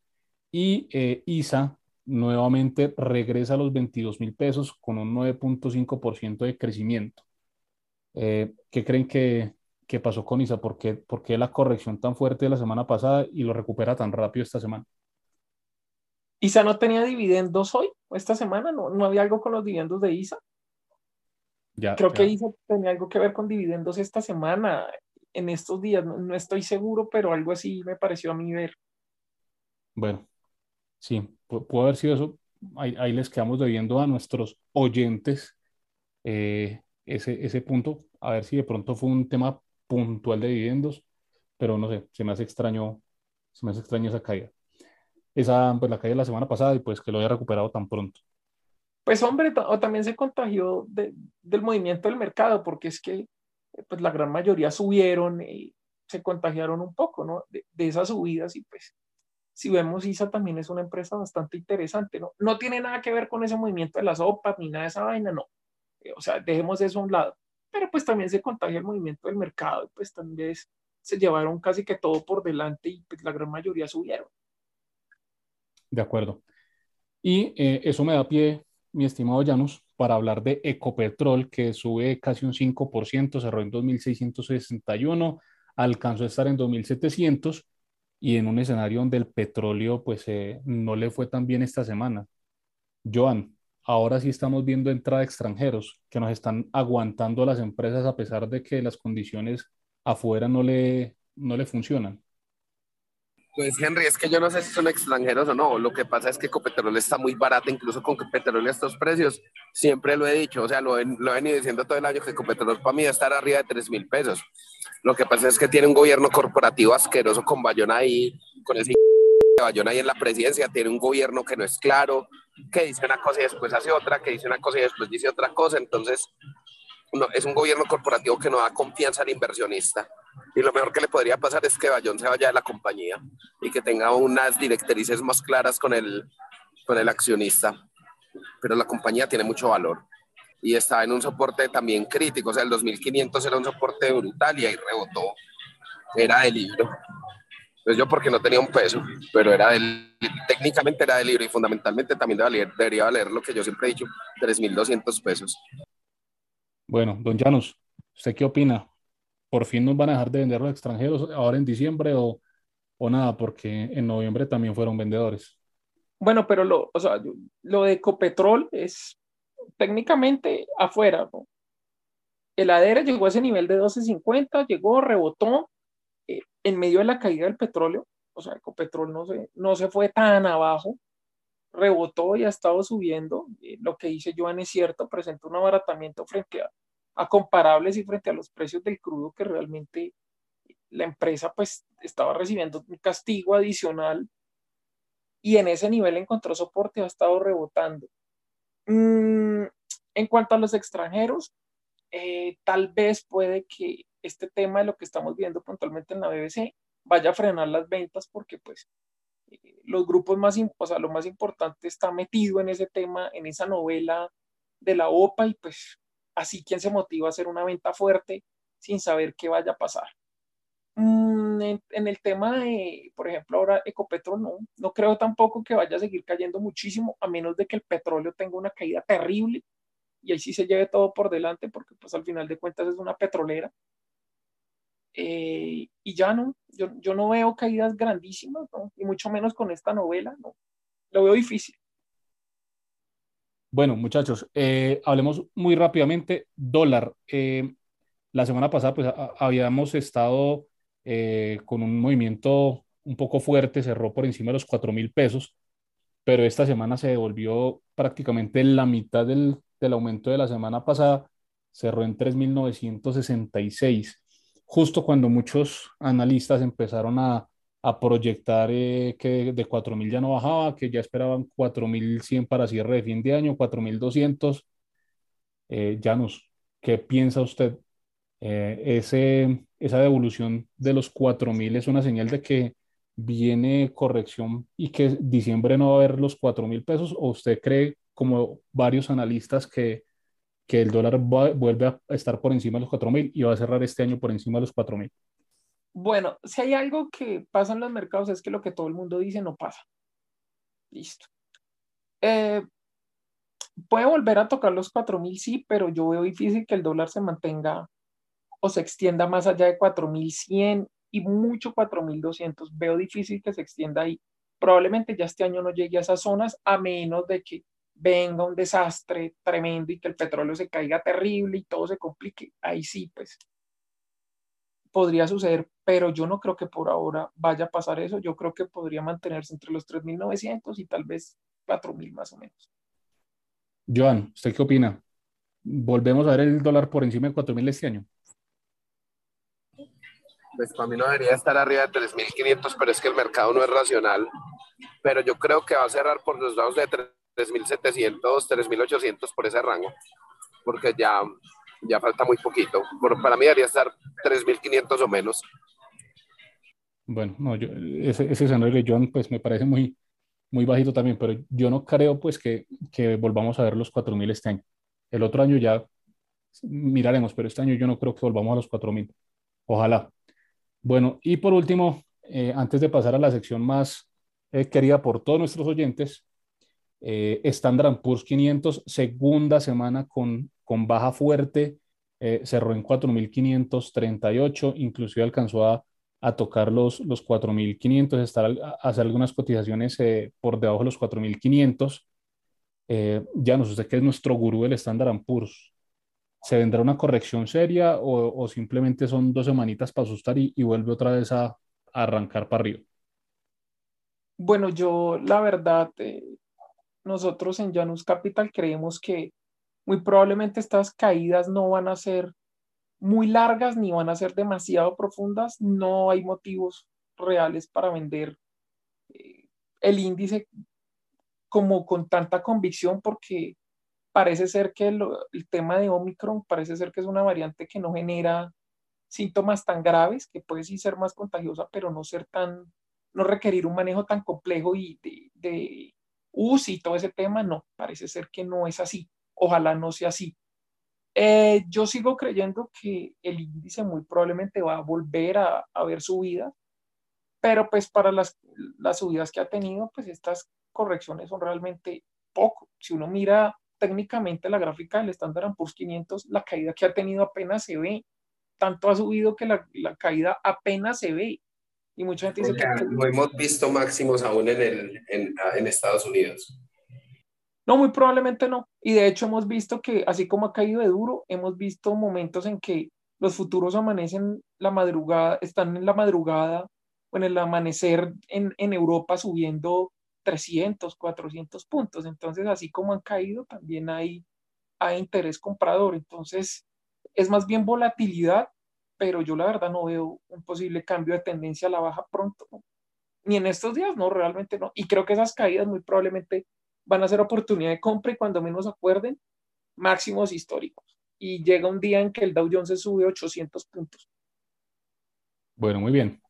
B: y eh, ISA nuevamente regresa a los 22 mil pesos con un 9.5% de crecimiento. Eh, ¿Qué creen que, que, pasó con ISA? ¿Por qué, ¿Por qué, la corrección tan fuerte de la semana pasada y lo recupera tan rápido esta semana?
C: ¿ISA no tenía dividendos hoy esta semana? ¿No, no había algo con los dividendos de ISA? Ya, Creo que ISA tenía algo que ver con dividendos esta semana, en estos días, no, estoy seguro, pero algo así me pareció a mí ver.
B: Bueno, sí, puede haber sido eso. Ahí, ahí les quedamos debiendo a nuestros oyentes eh, ese, ese punto, a ver si de pronto fue un tema puntual de dividendos, pero no sé, se me hace extraño, se me hace extraño esa caída. Esa, pues la caída de la semana pasada y pues que lo haya recuperado tan pronto.
C: Pues hombre, o también se contagió de, del movimiento del mercado, porque es que pues la gran mayoría subieron y se contagiaron un poco, ¿no? De, de esas subidas y pues si vemos ISA también es una empresa bastante interesante, ¿no? No tiene nada que ver con ese movimiento de las OPA ni nada de esa vaina, no o sea, dejemos eso a un lado. Pero pues también se contagia el movimiento del mercado y pues también se llevaron casi que todo por delante y pues la gran mayoría subieron.
B: De acuerdo. Y eh, eso me da pie, mi estimado Janus, para hablar de Ecopetrol, que sube casi un 5%, cerró en 2.661, alcanzó a estar en 2.700 y en un escenario donde el petróleo pues eh, no le fue tan bien esta semana. Joan, ahora sí estamos viendo entrada de extranjeros que nos están aguantando las empresas a pesar de que las condiciones afuera no le, no le funcionan.
D: Pues Henry, es que yo no sé si son extranjeros o no. Lo que pasa es que Ecopetrol está muy barata, incluso con Ecopetrol a estos precios. Siempre lo he dicho, o sea, lo, lo he venido diciendo todo el año que Ecopetrol para mí va a estar arriba de 3 mil pesos. Lo que pasa es que tiene un gobierno corporativo asqueroso con Bayona ahí, con ese Bayona ahí en la presidencia. Tiene un gobierno que no es claro, que dice una cosa y después hace otra, que dice una cosa y después dice otra cosa. Entonces, no, es un gobierno corporativo que no da confianza al inversionista. Y lo mejor que le podría pasar es que Bayón se vaya de la compañía y que tenga unas directrices más claras con el, con el accionista. Pero la compañía tiene mucho valor y está en un soporte también crítico. O sea, el 2500 era un soporte brutal y ahí rebotó. Era de libro. Pues yo porque no tenía un peso, pero era del, técnicamente era de libro y fundamentalmente también debería, debería valer lo que yo siempre he dicho, 3.200 pesos.
B: Bueno, don Llanos, ¿usted qué opina? ¿Por fin nos van a dejar de vender los extranjeros ahora en diciembre o, o nada? Porque en noviembre también fueron vendedores.
C: Bueno, pero lo, o sea, lo de Ecopetrol es técnicamente afuera. El ADR llegó a ese nivel de 12.50, llegó, rebotó eh, en medio de la caída del petróleo. O sea, Ecopetrol no se, no se fue tan abajo, rebotó y ha estado subiendo. Eh, lo que dice Joan es cierto, presenta un abaratamiento frente a, a, comparables y frente a los precios del crudo que realmente la empresa pues estaba recibiendo un castigo adicional y en ese nivel encontró soporte, ha estado rebotando. Mm, en cuanto a los extranjeros, eh, tal vez puede que este tema de lo que estamos viendo puntualmente en la BBC vaya a frenar las ventas porque pues los grupos más, o sea, lo más importante está metido en ese tema, en esa novela de la OPA y pues así quien se motiva a hacer una venta fuerte sin saber qué vaya a pasar. Mm, en, el tema de, por ejemplo, ahora Ecopetrol, no, no creo tampoco que vaya a seguir cayendo muchísimo, a menos de que el petróleo tenga una caída terrible y ahí sí se lleve todo por delante, porque pues al final de cuentas es una petrolera. Eh, y ya no, yo, yo, no veo caídas grandísimas, ¿no? y mucho menos con esta novela, no, lo veo difícil.
B: Bueno, muchachos, eh, hablemos muy rápidamente. Dólar. Eh, la semana pasada, pues habíamos estado eh, con un movimiento un poco fuerte, cerró por encima de los 4 mil pesos, pero esta semana se devolvió prácticamente la mitad del, del aumento de la semana pasada, cerró en 3.966 justo cuando muchos analistas empezaron a, a proyectar eh, que de 4.000 ya no bajaba, que ya esperaban 4.100 para cierre de fin de año, 4.200. Eh, Janus, ¿qué piensa usted? Eh, esa devolución de los 4.000 es una señal de que viene corrección y que diciembre no va a haber los 4.000 pesos o usted cree, como varios analistas, que que el dólar vuelve a estar por encima de los 4.000 y va a cerrar este año por encima de los 4.000.
C: Bueno, si hay algo que pasa en los mercados es que lo que todo el mundo dice no pasa. Listo. Eh, puede volver a tocar los 4.000, sí, pero yo veo difícil que el dólar se mantenga o se extienda más allá de 4.100 y mucho 4.200. Veo difícil que se extienda ahí. Probablemente ya este año no llegue a esas zonas a menos de que venga un desastre tremendo y que el petróleo se caiga terrible y todo se complique, ahí sí, pues podría suceder, pero yo no creo que por ahora vaya a pasar eso. Yo creo que podría mantenerse entre los 3.900 y tal vez 4.000 más o menos.
B: Joan, ¿usted qué opina? ¿Volvemos a ver el dólar por encima de 4.000 este año?
D: Pues para mí no debería estar arriba de 3.500, pero es que el mercado no es racional. Pero yo creo que va a cerrar por los lados de 3.700, 3.800 por ese rango, porque ya, ya falta muy poquito. Por, para mí debería estar 3.500 o menos.
B: Bueno, no, yo, ese, ese escenario de John pues me parece muy, muy bajito también, pero yo no creo pues que, que volvamos a ver los 4.000 este año. El otro año ya miraremos, pero este año yo no creo que volvamos a los 4.000. Ojalá. Bueno, y por último, eh, antes de pasar a la sección más eh, querida por todos nuestros oyentes, eh, Standard Poor's 500, segunda semana con, con baja fuerte, eh, cerró en 4.538, inclusive alcanzó a, a, tocar los, los 4.500, estar a hacer algunas cotizaciones eh, por debajo de los 4.500. Eh, ya nos sé que es nuestro gurú del Standard Poor's. ¿Se vendrá una corrección seria o, simplemente son dos semanitas para asustar y, vuelve otra vez a, arrancar para arriba?
C: Bueno, yo la verdad, eh, nosotros en Janus Capital creemos que muy probablemente estas caídas no van a ser muy largas ni van a ser demasiado profundas. No hay motivos reales para vender eh, el índice como con tanta convicción porque parece ser que el, tema de Omicron parece ser que es una variante que no genera síntomas tan graves, que puede sí ser más contagiosa, pero no ser tan, no requerir un manejo tan complejo y de, de UCI y todo ese tema, no, parece ser que no es así. Ojalá no sea así. Eh, yo sigo creyendo que el índice muy probablemente va a volver a, a ver subida, pero pues para las, las subidas que ha tenido, pues estas correcciones son realmente poco. Si uno mira técnicamente la gráfica del Standard Poor's 500, la caída que ha tenido apenas se ve. Tanto ha subido que la, la caída apenas se ve. Y mucha gente dice que...
D: No hemos visto máximos aún en, el, en, en Estados Unidos.
C: No, muy probablemente no. Y de hecho hemos visto que, así como ha caído de duro, hemos visto momentos en que los futuros amanecen la madrugada, están en la madrugada o en el amanecer en, en Europa subiendo 300, 400 puntos. Entonces, así como han caído, también hay, hay interés comprador. Entonces, es más bien volatilidad, pero yo la verdad no veo un posible cambio de tendencia a la baja pronto. Ni en estos días, no, realmente no. Y creo que esas caídas muy probablemente van a ser oportunidad de compra y cuando menos acuerden, máximos históricos. Y llega un día en que el Dow Jones se sube 800 puntos.
B: Bueno, muy bien.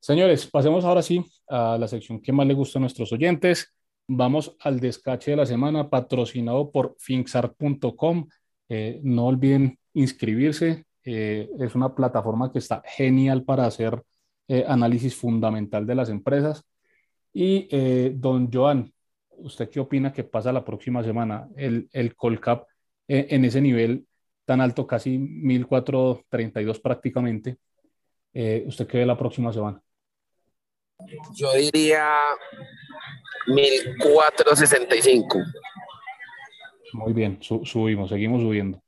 B: Señores, pasemos ahora sí a la sección que más le gusta a nuestros oyentes. Vamos al descache de la semana patrocinado por finxart.com. Eh, no olviden inscribirse. Eh, es una plataforma que está genial para hacer eh, análisis fundamental de las empresas. Y don Joan, ¿usted qué opina que pasa la próxima semana? El, el Colcap en ese nivel tan alto, casi 1432 prácticamente. ¿Usted qué ve la próxima semana?
D: Yo diría 1465.
B: Muy bien, subimos, seguimos subiendo.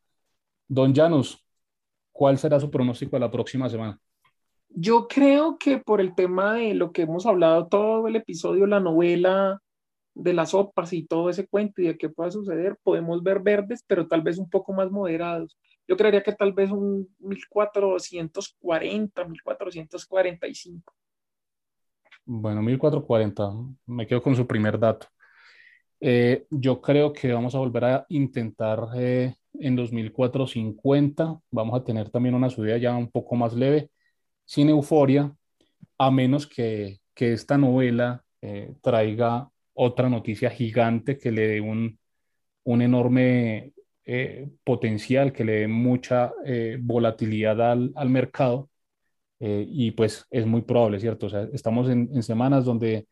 B: Don Janus, ¿cuál será su pronóstico de la próxima semana?
C: Yo creo que por el tema de lo que hemos hablado todo el episodio, la novela de las sopas y todo ese cuento y de qué pueda suceder, podemos ver verdes, pero tal vez un poco más moderados. Yo creería que tal vez un 1440, 1445.
B: Bueno, 1440, me quedo con su primer dato. Eh, yo creo que vamos a volver a intentar eh, en los 1450, vamos a tener también una subida ya un poco más leve, sin euforia, a menos que, que esta novela eh, traiga otra noticia gigante que le dé un, un enorme potencial, que le dé mucha volatilidad al, al mercado eh, y pues es muy probable, ¿cierto? O sea, estamos en, en semanas donde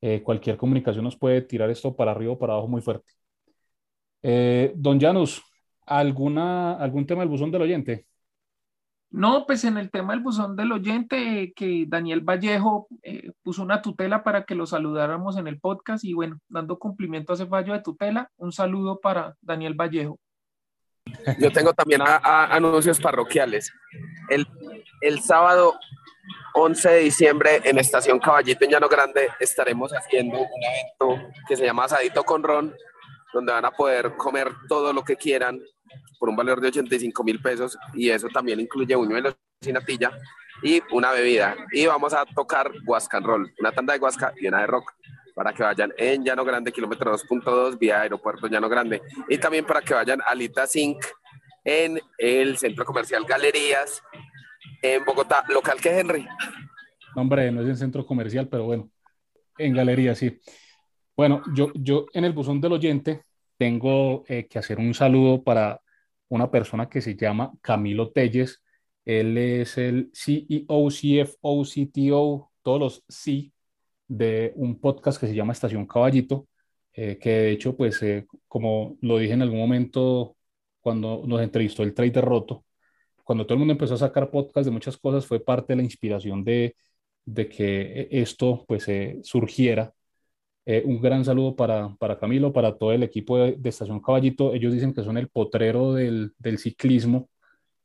B: eh, cualquier comunicación nos puede tirar esto para arriba o para abajo muy fuerte. Eh, don Janus, ¿alguna, ¿algún tema del buzón del oyente?
C: No, pues en el tema del buzón del oyente, que Daniel Vallejo puso una tutela para que lo saludáramos en el podcast y bueno, dando cumplimiento a ese fallo de tutela, un saludo para Daniel Vallejo.
D: Yo tengo también anuncios parroquiales. El, el sábado 11 de diciembre en Estación Caballito en Llano Grande estaremos haciendo un evento que se llama Asadito con Ron, donde van a poder comer todo lo que quieran por un valor de 85 mil pesos y eso también incluye buñuelos sin natilla y una bebida. Y vamos a tocar Huasca Roll, una tanda de Huasca y una de rock para que vayan en Llano Grande, kilómetro 2.2, vía aeropuerto Llano Grande. Y también para que vayan a Lita Zinc en el centro comercial Galerías, en Bogotá, local que Henry.
B: hombre, no es en centro comercial, pero bueno, en Galerías, sí. Bueno, yo, yo en el buzón del oyente tengo eh, que hacer un saludo para una persona que se llama Camilo Telles. Él es el CEO, CFO, CTO, todos los C de un podcast que se llama Estación Caballito, eh, que de hecho, pues, eh, como lo dije en algún momento cuando nos entrevistó el Trader Roto, cuando todo el mundo empezó a sacar podcast de muchas cosas, fue parte de la inspiración de, de que esto, pues, surgiera. Eh, un gran saludo para, para, Camilo, para todo el equipo de, Estación Caballito. Ellos dicen que son el potrero del, del ciclismo.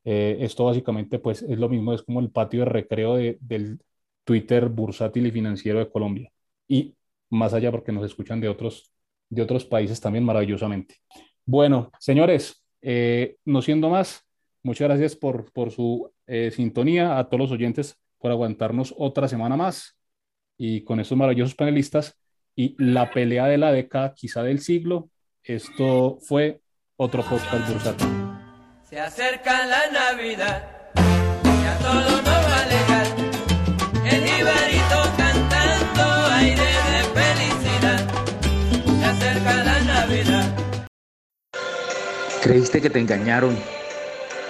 B: Eh, esto básicamente pues es lo mismo, es como el patio de recreo de, del Twitter bursátil y financiero de Colombia. Y más allá porque nos escuchan de otros, de otros países también maravillosamente. Bueno, señores, eh, no siendo más, muchas gracias por, por su sintonía, a todos los oyentes por aguantarnos otra semana más y con estos maravillosos panelistas y la pelea de la década, quizá del siglo. Esto fue otro podcast bursátil.
A: Se acerca la Navidad, ya todo nos va a alejar. El Ibarito cantando aire de felicidad. Se acerca la Navidad.
E: ¿Creíste que te engañaron?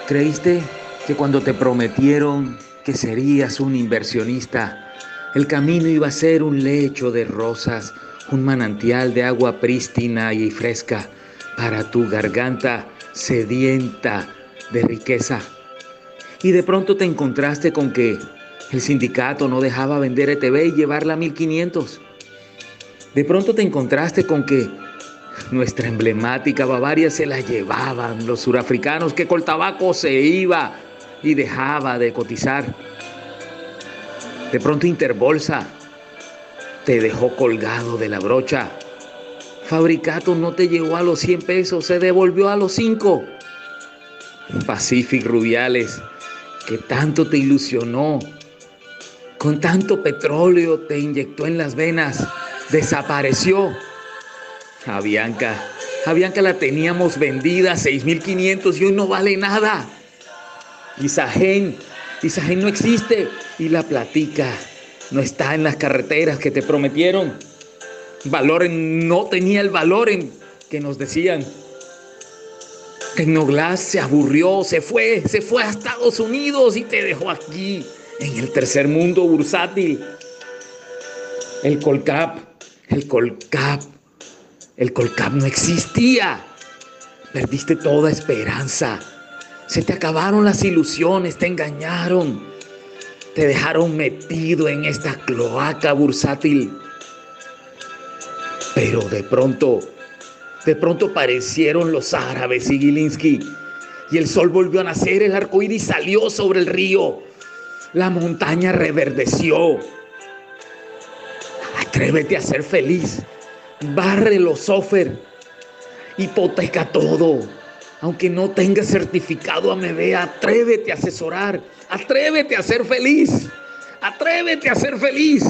E: ¿Creíste que cuando te prometieron que serías un inversionista, el camino iba a ser un lecho de rosas, un manantial de agua prístina y fresca para tu garganta sedienta de riqueza. Y de pronto te encontraste con que el sindicato no dejaba vender ETV y llevarla a 1500. De pronto te encontraste con que nuestra emblemática Bavaria se la llevaban los surafricanos, que Coltabaco se iba y dejaba de cotizar. De pronto Interbolsa te dejó colgado de la brocha. Fabricato no te llegó a los 100 pesos, se devolvió a los 5. Pacific Rubiales, que tanto te ilusionó, con tanto petróleo te inyectó en las venas, desapareció. A Bianca, a Bianca la teníamos vendida a 6.500 y hoy no vale nada. Isagen, Isagen no existe y la platica no está en las carreteras que te prometieron. Valor no tenía el valor en que nos decían. Tecnoglass se aburrió, se fue, se fue a Estados Unidos y te dejó aquí, en el tercer mundo bursátil. El Colcap, el Colcap, el Colcap no existía. Perdiste toda esperanza. Se te acabaron las ilusiones, te engañaron. Te dejaron metido en esta cloaca bursátil. Pero de pronto, de pronto aparecieron los árabes y Gilinski. Y el sol volvió a nacer, el arco iris salió sobre el río. La montaña reverdeció. Atrévete a ser feliz. Barre los sofer. Hipoteca todo aunque no tengas certificado a Medea, atrévete a asesorar, atrévete a ser feliz, atrévete a ser feliz.